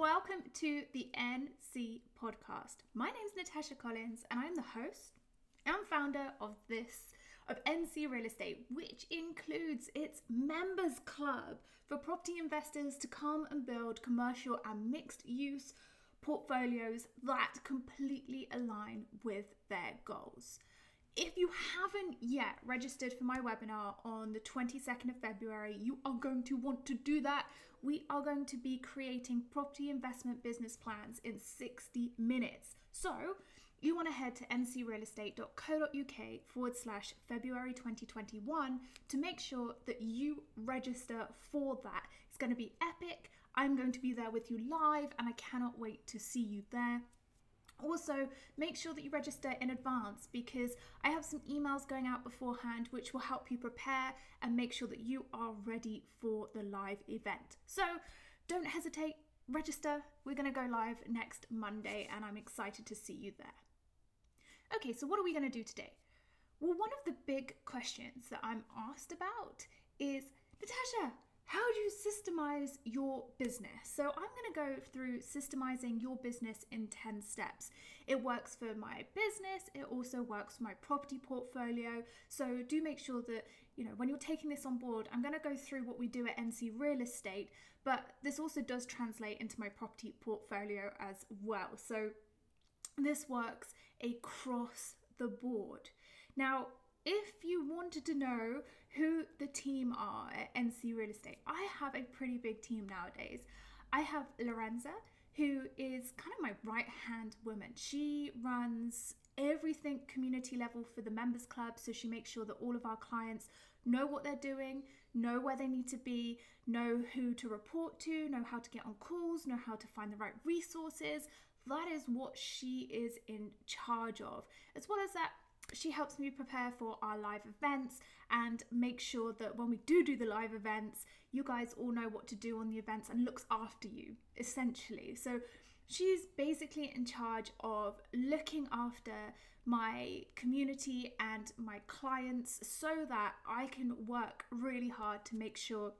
welcome to the NC podcast. My name is Natasha Collins, and I'm the host and founder of this of NC Real Estate, which includes its members club for property investors to come and build commercial and mixed use portfolios that completely align with their goals. If you haven't yet registered for my webinar on the 22nd of February, you are going to want to do that. We are going to be creating property investment business plans in 60 minutes. So, you want to head to ncrealestate.co.uk forward slash February 2021 to make sure that you register for that. It's going to be epic. I'm going to be there with you live, and I cannot wait to see you there. Also, make sure that you register in advance because I have some emails going out beforehand which will help you prepare and make sure that you are ready for the live event. So, don't hesitate, register. We're going to go live next Monday and I'm excited to see you there. Okay, so what are we going to do today? Well, one of the big questions that I'm asked about is Natasha, how do you systemize your business? So, I'm going to go through systemizing your business in 10 steps. It works for my business, it also works for my property portfolio. So, do make sure that, you know, when you're taking this on board, I'm going to go through what we do at NC Real Estate, but this also does translate into my property portfolio as well. So, this works across the board. Now, if you wanted to know who the team are at NC Real Estate, I have a pretty big team nowadays. I have Lorenza, who is kind of my right hand woman. She runs everything community level for the members club so she makes sure that all of our clients know what they're doing know where they need to be know who to report to know how to get on calls know how to find the right resources that is what she is in charge of as well as that she helps me prepare for our live events and make sure that when we do do the live events, you guys all know what to do on the events and looks after you, essentially. So she's basically in charge of looking after my community and my clients so that I can work really hard to make sure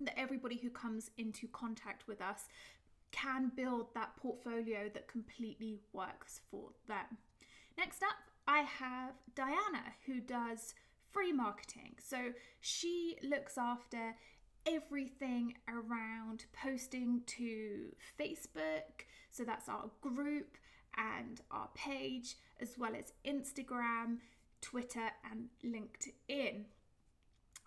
that everybody who comes into contact with us can build that portfolio that completely works for them. Next up, I have Diana who does free marketing. So she looks after everything around posting to Facebook. So that's our group and our page, as well as Instagram, Twitter, and LinkedIn.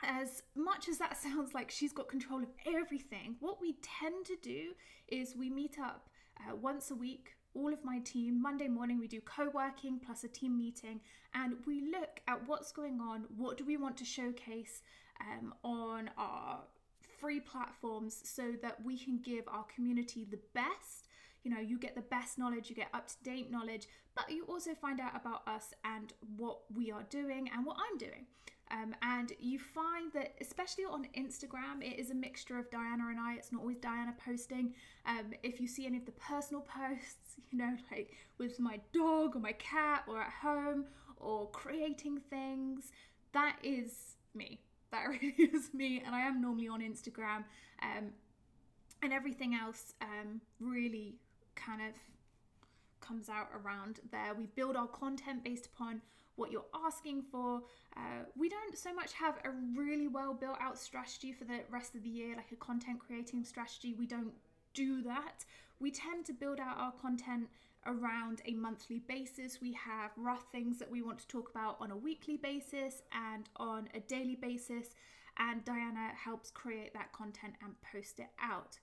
As much as that sounds like she's got control of everything, what we tend to do is we meet up uh, once a week all of my team. Monday morning, we do co working plus a team meeting, and we look at what's going on, what do we want to showcase um, on our free platforms so that we can give our community the best. You know, you get the best knowledge, you get up to date knowledge, but you also find out about us and what we are doing and what I'm doing. Um, and you find that, especially on Instagram, it is a mixture of Diana and I. It's not always Diana posting. Um, if you see any of the personal posts, you know, like with my dog or my cat or at home or creating things, that is me. That really is me. And I am normally on Instagram. Um, and everything else um, really kind of comes out around there. We build our content based upon what you're asking for. Uh, we don't so much have a really well built out strategy for the rest of the year, like a content creating strategy. We don't do that. We tend to build out our content around a monthly basis. We have rough things that we want to talk about on a weekly basis and on a daily basis, and Diana helps create that content and post it out.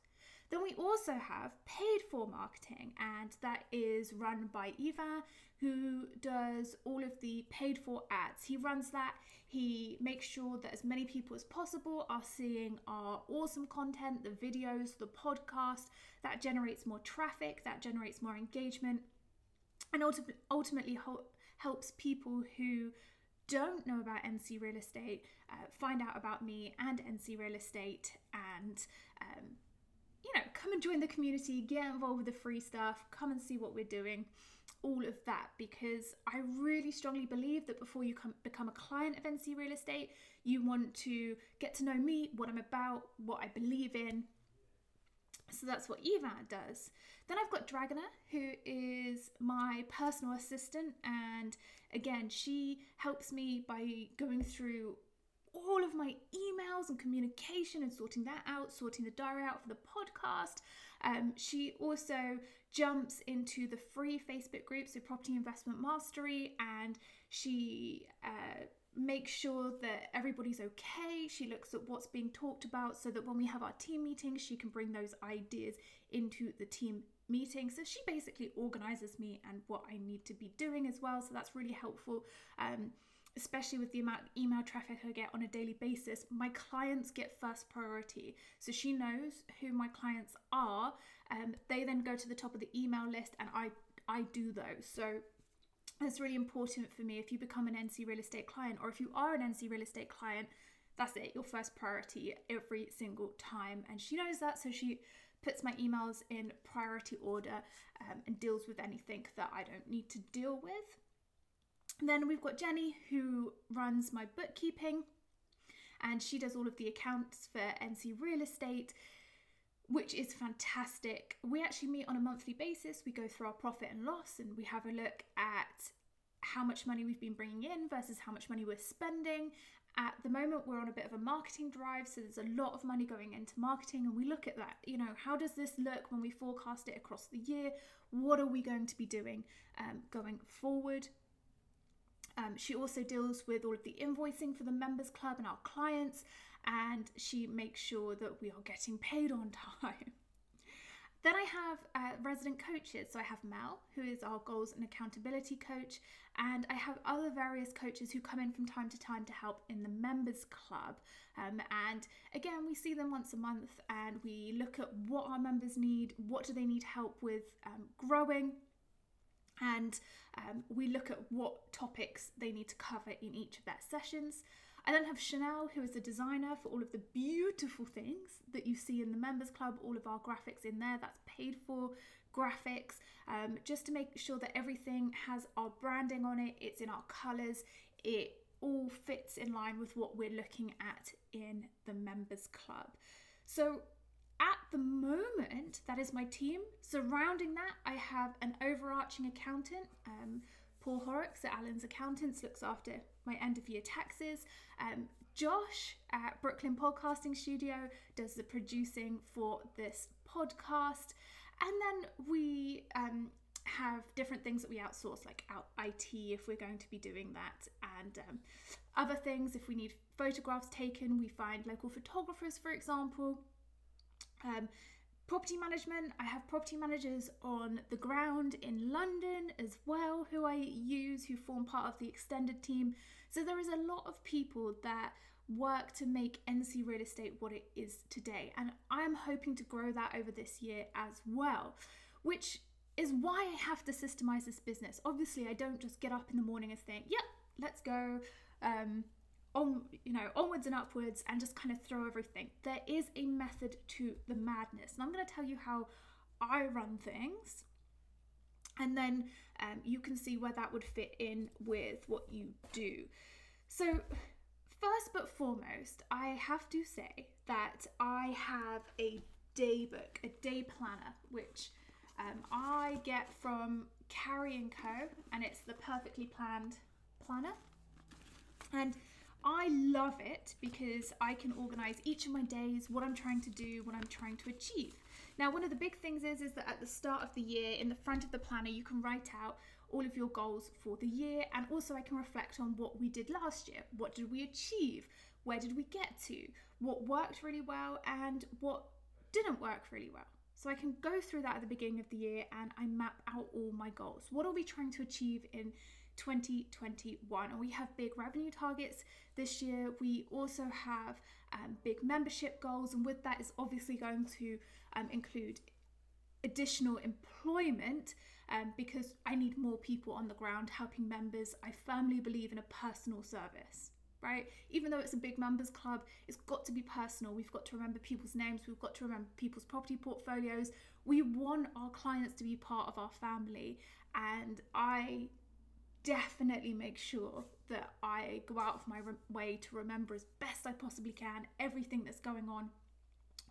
Then we also have paid for marketing, and that is run by Evan, who does all of the paid for ads. He runs that, he makes sure that as many people as possible are seeing our awesome content, the videos, the podcast. That generates more traffic, that generates more engagement, and ultimately helps people who don't know about NC Real Estate uh, find out about me and NC Real Estate and um, you know, come and join the community, get involved with the free stuff, come and see what we're doing, all of that. Because I really strongly believe that before you come, become a client of NC Real Estate, you want to get to know me, what I'm about, what I believe in. So that's what Evan does. Then I've got Dragana, who is my personal assistant. And again, she helps me by going through all of my emails and communication and sorting that out, sorting the diary out for the podcast. Um, she also jumps into the free Facebook group, so Property Investment Mastery, and she uh, makes sure that everybody's okay. She looks at what's being talked about so that when we have our team meetings, she can bring those ideas into the team meeting. So she basically organizes me and what I need to be doing as well. So that's really helpful. Um, especially with the amount of email traffic I get on a daily basis, my clients get first priority. So she knows who my clients are. Um, they then go to the top of the email list, and I I do those. So that's really important for me. If you become an NC real estate client, or if you are an NC real estate client, that's it. Your first priority every single time, and she knows that. So she puts my emails in priority order um, and deals with anything that I don't need to deal with. Then we've got Jenny who runs my bookkeeping and she does all of the accounts for NC Real Estate, which is fantastic. We actually meet on a monthly basis. We go through our profit and loss and we have a look at how much money we've been bringing in versus how much money we're spending. At the moment, we're on a bit of a marketing drive, so there's a lot of money going into marketing, and we look at that. You know, how does this look when we forecast it across the year? What are we going to be doing um, going forward? Um, she also deals with all of the invoicing for the members club and our clients, and she makes sure that we are getting paid on time. Then I have uh, resident coaches. So I have Mel, who is our goals and accountability coach, and I have other various coaches who come in from time to time to help in the members club. Um, and again, we see them once a month and we look at what our members need, what do they need help with um, growing, and um, we look at what topics they need to cover in each of their sessions. I then have Chanel, who is the designer for all of the beautiful things that you see in the members club, all of our graphics in there, that's paid for graphics, um, just to make sure that everything has our branding on it, it's in our colours, it all fits in line with what we're looking at in the members club. So at the moment, that is my team. Surrounding that, I have an overarching accountant. Um, Paul Horrocks at Allen's Accountants looks after my end of year taxes. Um, Josh at Brooklyn Podcasting Studio does the producing for this podcast. And then we um, have different things that we outsource, like out IT if we're going to be doing that, and um, other things if we need photographs taken. We find local photographers, for example. Um, property management, I have property managers on the ground in London as well who I use, who form part of the extended team. So there is a lot of people that work to make NC real estate what it is today. And I am hoping to grow that over this year as well, which is why I have to systemize this business. Obviously, I don't just get up in the morning and think, yep, let's go. Um, on you know onwards and upwards and just kind of throw everything. There is a method to the madness. And i'm going to tell you how i run things. And then um, you can see where that would fit in with what you do. So first but foremost i have to say that i have a day book a day planner which um, i get from carrie and co. And it's the perfectly planned planner. And I love it because I can organize each of my days, what I'm trying to do, what I'm trying to achieve. Now, one of the big things is is that at the start of the year, in the front of the planner, you can write out all of your goals for the year, and also I can reflect on what we did last year. What did we achieve? Where did we get to? What worked really well and what didn't work really well. So I can go through that at the beginning of the year and I map out all my goals. What are we trying to achieve in 2021. And we have big revenue targets this year. We also have um, big membership goals, and with that is obviously going to um, include additional employment um, because I need more people on the ground helping members. I firmly believe in a personal service. Right, even though it's a big members club, it's got to be personal. We've got to remember people's names, we've got to remember people's property portfolios. We want our clients to be part of our family, and I definitely make sure that I go out of my re- way to remember as best I possibly can everything that's going on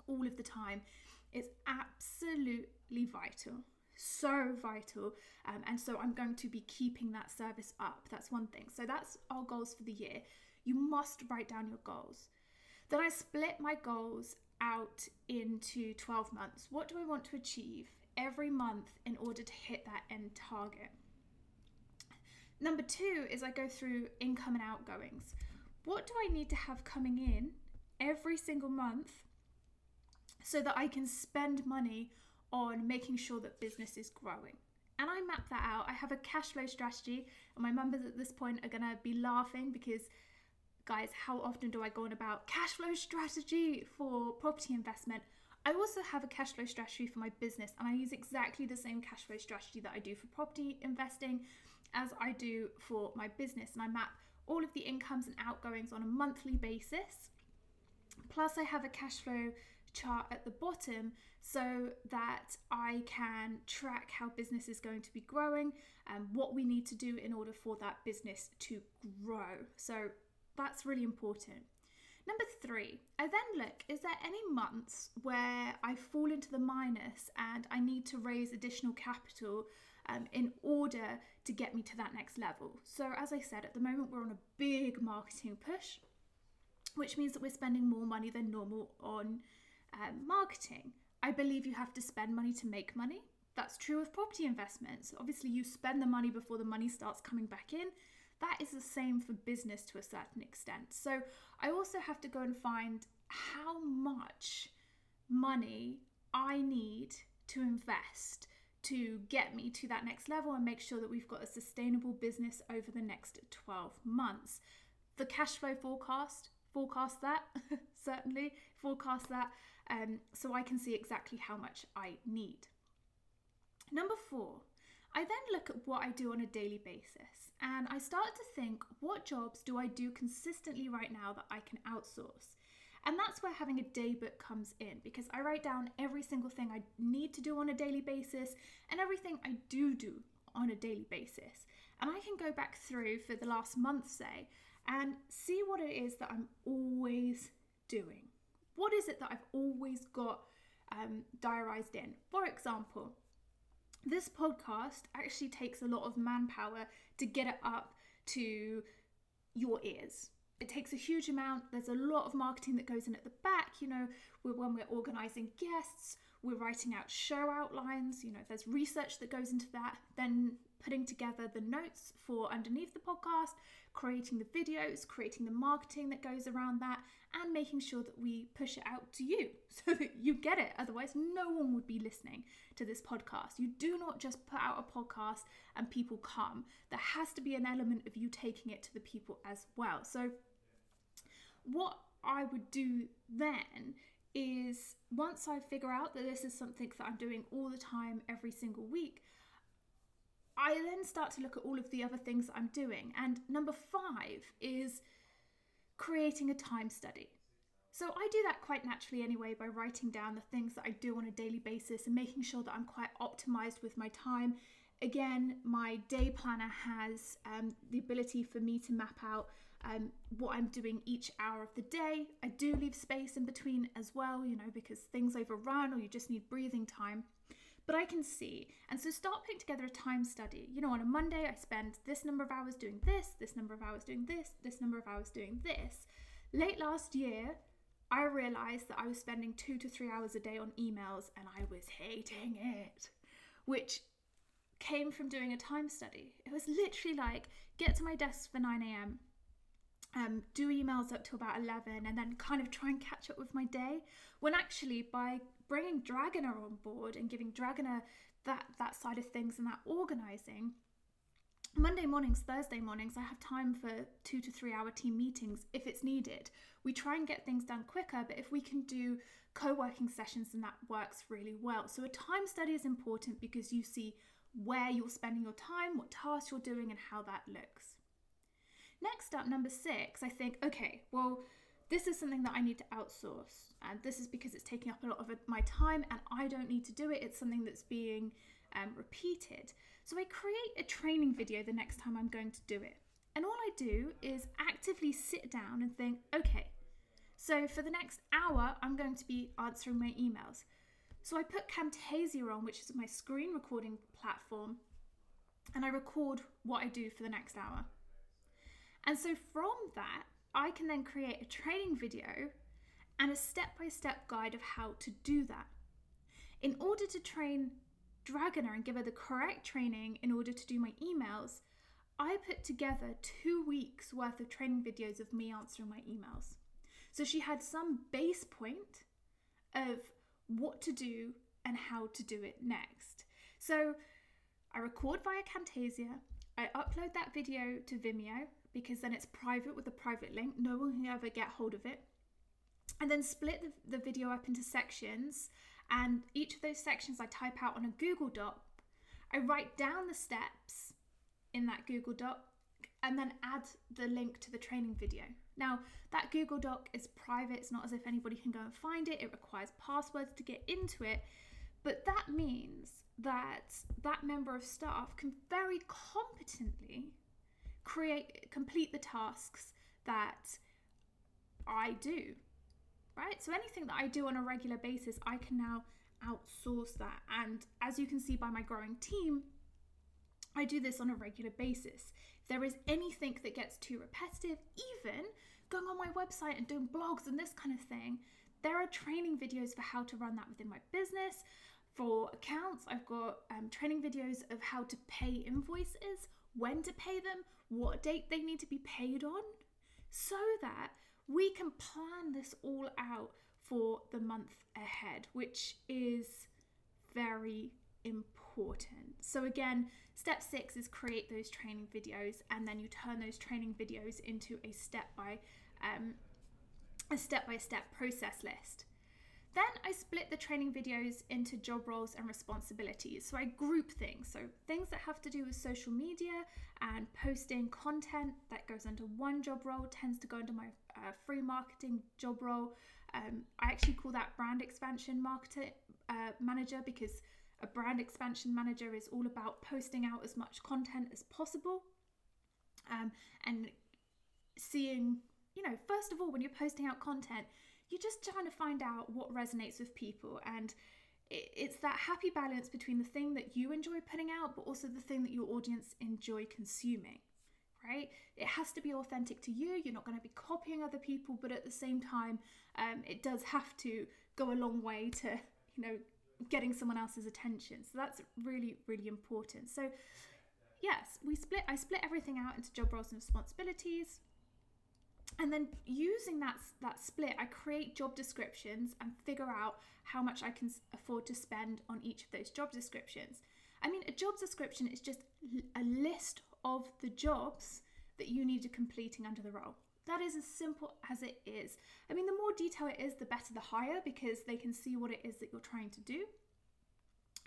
all of the time It's absolutely vital. So vital. Um, and so I'm going to be keeping that service up. That's one thing. So that's our goals for the year. You must write down your goals. Then I split my goals out into 12 months. What do I want to achieve every month in order to hit that end target? Number two is I go through income and outgoings. What do I need to have coming in every single month so that I can spend money on making sure that business is growing? And I map that out. I have a cash flow strategy, and my members at this point are to be laughing because guys, how often do I go on about cash flow strategy for property investment? I also have a cash flow strategy for my business, and I use exactly the same cash flow strategy that I do for property investing as I do for my business. And I map all of the incomes and outgoings on a monthly basis. Plus, I have a cash flow chart at the bottom so that I can track how business is going to be growing and what we need to do in order for that business to grow. So that's really important. Number three, I then look is there any months where I fall into the minus and I need to raise additional capital um, in order to get me to that next level? So, as I said, at the moment we're on a big marketing push, which means that we're spending more money than normal on um, marketing. I believe you have to spend money to make money. That's true of property investments. Obviously, you spend the money before the money starts coming back in. That is the same for business to a certain extent. So I also have to go and find how much money I need to invest to get me to that next level and make sure that we've got a sustainable business over the next 12 months. The cash flow forecast, forecast that, certainly, forecast that, um, so I can see exactly how much I need. Number four, I then look at what I do on a daily basis and I start to think what jobs do I do consistently right now that I can outsource? And that's where having a day book comes in because I write down every single thing I need to do on a daily basis and everything I do do on a daily basis. And I can go back through for the last month, say, and see what it is that I'm always doing. What is it that I've always got um, diarized in? For example, this podcast actually takes a lot of manpower to get it up to your ears. It takes a huge amount. There's a lot of marketing that goes in at the back. You know, when we're organizing guests, we're writing out show outlines. You know, there's research that goes into that. Then putting together the notes for underneath the podcast, creating the videos, creating the marketing that goes around that, and making sure that we push it out to you so that you get it. Otherwise, no one would be listening to this podcast. You do not just put out a podcast and people come. There has to be an element of you taking it to the people as well. So, what I would do then is once I figure out that this is something that I'm doing all the time, every single week, I then start to look at all of the other things that I'm doing. And number five is creating a time study. So I do that quite naturally anyway by writing down the things that I do on a daily basis and making sure that I'm quite optimized with my time. Again, my day planner has um, the ability for me to map out um, what I'm doing each hour of the day. I do leave space in between as well, you know, because things overrun or you just need breathing time but I can see. And so start putting together a time study. You know, on a Monday, I spend this number of hours doing this, this number of hours doing this, this number of hours doing this. Late last year, I realized that I was spending two to three hours a day on emails and I was hating it, which came from doing a time study. It was literally like get to my desk for 9 a.m., um, do emails up to about 11, and then kind of try and catch up with my day. When actually, by bringing Dragana on board and giving Dragana that that side of things and that organizing. Monday mornings, Thursday mornings, I have time for two to three hour team meetings if it's needed. We try and get things done quicker, but if we can do co working sessions, then that works really well. So, a time study is important because you see where you're spending your time, what tasks you're doing, and how that looks. Next up, number six, I think, okay, well, this is something that I need to outsource. And this is because it's taking up a lot of my time and I don't need to do it. It's something that's being um, repeated. So I create a training video the next time I'm going to do it. And all I do is actively sit down and think, okay, so for the next hour, I'm going to be answering my emails. So I put Camtasia on, which is my screen recording platform, and I record what I do for the next hour. And so from that, I can then create a training video and a step by step guide of how to do that. In order to train Dragana and give her the correct training in order to do my emails, I put together two weeks worth of training videos of me answering my emails. So she had some base point of what to do and how to do it next. So I record via Camtasia, I upload that video to Vimeo because then it's private with a private link, no one can ever get hold of it. And then split the, the video up into sections, and each of those sections I type out on a Google Doc. I write down the steps in that Google Doc and then add the link to the training video. Now, that Google Doc is private, it's not as if anybody can go and find it, it requires passwords to get into it, but that means that that member of staff can very competently create complete the tasks that I do. Right? So anything that I do on a regular basis, I can now outsource that. And as you can see by my growing team, I do this on a regular basis. If there is anything that gets too repetitive, even going on my website and doing blogs and this kind of thing, there are training videos for how to run that within my business. For accounts, I've got um, training videos of how to pay invoices, when to pay them, what date they need to be paid on, so that we can plan this all out for the month ahead, which is very important. So, again, step six is create those training videos, and then you turn those training videos into a step by um, a step by step process list. Then I split the training videos into job roles and responsibilities. So I group things. So things that have to do with social media and posting content that goes under one job role tends to go under my uh, free marketing job role. Um, I actually call that brand expansion marketer uh, manager because a brand expansion manager is all about posting out as much content as possible um, and seeing, you know, first of all, when you're posting out content, you're just trying to find out what resonates with people and it's that happy balance between the thing that you enjoy putting out but also the thing that your audience enjoy consuming right? It has to be authentic to you you're not going to be copying other people but at the same time um, it does have to go a long way to you know getting someone else's attention. So that's really really important. So yes we split i split everything out into job roles and responsibilities and then using that that split i create job descriptions and figure out how much i can afford to spend on each of those job descriptions. I mean a job description is just a list of the jobs that you need to completing under the role. That is as simple as it is. I mean the more detail it is the better the higher because they can see what it is that you're trying to do.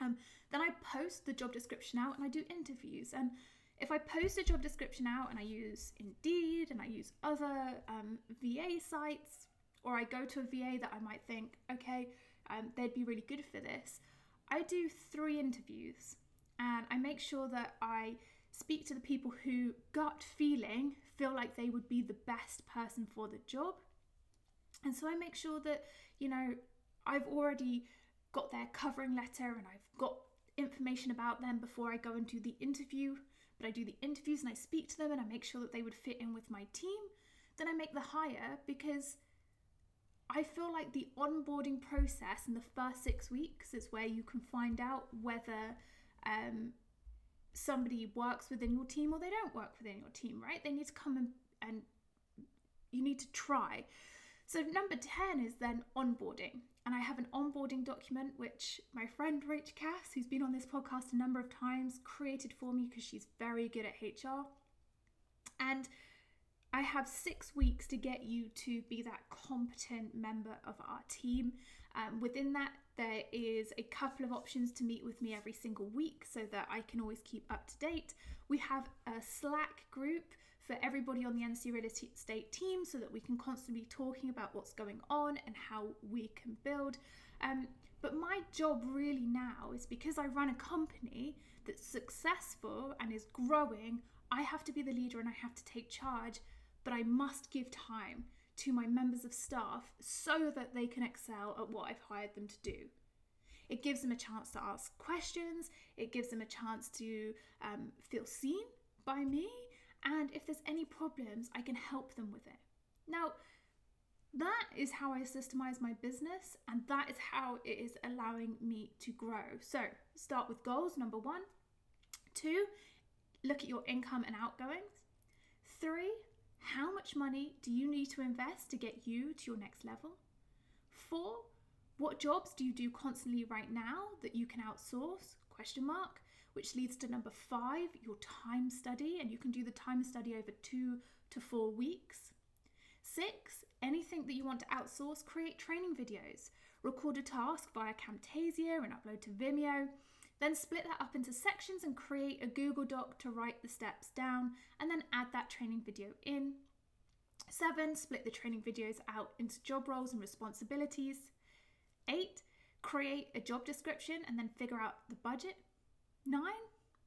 Um, then i post the job description out and i do interviews. And if I post a job description out and I use Indeed and I use other um, VA sites, or I go to a VA that I might think, okay, um, they'd be really good for this, I do three interviews and I make sure that I speak to the people who, gut feeling, feel like they would be the best person for the job. And so I make sure that, you know, I've already got their covering letter and I've got information about them before I go and do the interview but I do the interviews and I speak to them and I make sure that they would fit in with my team, then I make the hire because I feel like the onboarding process in the first six weeks is where you can find out whether um, somebody works within your team or they don't work within your team, right? They need to come and, and you need to try. So, number 10 is then onboarding. And I have an onboarding document which my friend Rach Cass, who's been on this podcast a number of times, created for me because she's very good at HR. And I have six weeks to get you to be that competent member of our team. Um, within that, there is a couple of options to meet with me every single week so that I can always keep up to date. We have a Slack group for everybody on the NC Real Estate team so that we can constantly be talking about what's going on and how we can build. Um, but my job really now is because I run a company that's successful and is growing, I have to be the leader and I have to take charge, but I must give time to my members of staff so that they can excel at what I've hired them to do. It gives them a chance to ask questions, it gives them a chance to um, feel seen by me, and if there's any problems, I can help them with it. Now, that is how I systemize my business, and that is how it is allowing me to grow. So, start with goals number one. Two, look at your income and outgoings. Three, how much money do you need to invest to get you to your next level? Four, what jobs do you do constantly right now that you can outsource? Question mark. Which leads to number five, your time study, and you can do the time study over two to four weeks. Six, anything that you want to outsource, create training videos. Record a task via Camtasia and upload to Vimeo. Then split that up into sections and create a Google Doc to write the steps down and then add that training video in. Seven, split the training videos out into job roles and responsibilities. Eight, create a job description and then figure out the budget. Nine,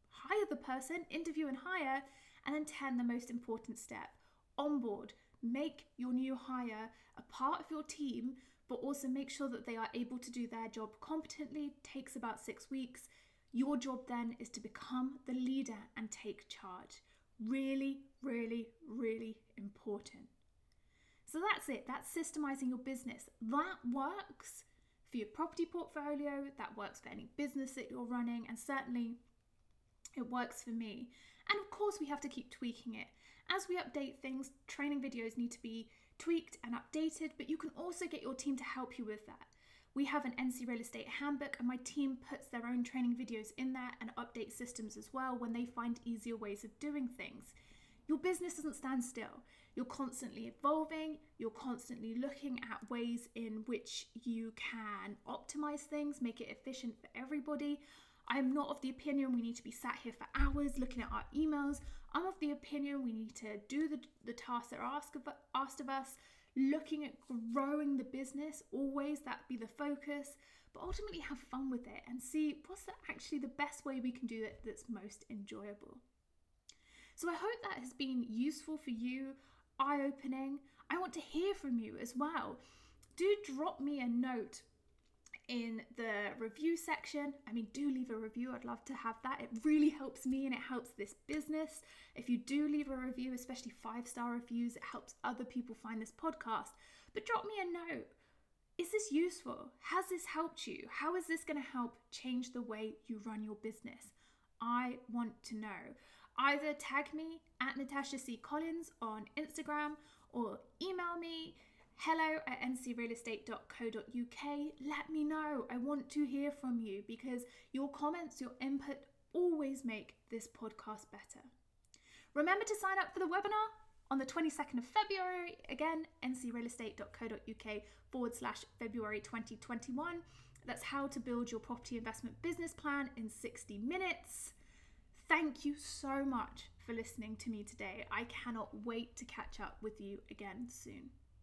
hire the person, interview and hire. And then 10, the most important step onboard. Make your new hire a part of your team, but also make sure that they are able to do their job competently. Takes about six weeks. Your job then is to become the leader and take charge. Really, really, really important. So that's it. That's systemizing your business. That works for your property portfolio, that works for any business that you're running, and certainly it works for me. And of course, we have to keep tweaking it. As we update things, training videos need to be tweaked and updated, but you can also get your team to help you with that. We have an NC Real Estate handbook, and my team puts their own training videos in there and update systems as well when they find easier ways of doing things. Your business doesn't stand still. You're constantly evolving, you're constantly looking at ways in which you can optimize things, make it efficient for everybody. I'm not of the opinion we need to be sat here for hours looking at our emails. I'm of the opinion we need to do the, the tasks that are asked of, asked of us, looking at growing the business, always that be the focus, but ultimately have fun with it and see what's the, actually the best way we can do it that's most enjoyable. So I hope that has been useful for you, eye opening. I want to hear from you as well. Do drop me a note in the review section. I mean, do leave a review. I'd love to have that. It really helps me and it helps this business. If you do leave a review, especially five star reviews, it helps other people find this podcast. But drop me a note. Is this useful? Has this helped you? How is this going to help change the way you run your business? I want to know. Either tag me at Natasha C. Collins on Instagram or email me hello at ncrealestate.co.uk. Let me know. I want to hear from you because your comments, your input always make this podcast better. Remember to sign up for the webinar on the 22nd of February. Again, ncrealestate.co.uk forward slash February 2021. That's how to build your property investment business plan in 60 minutes. Thank you so much for listening to me today. I cannot wait to catch up with you again soon.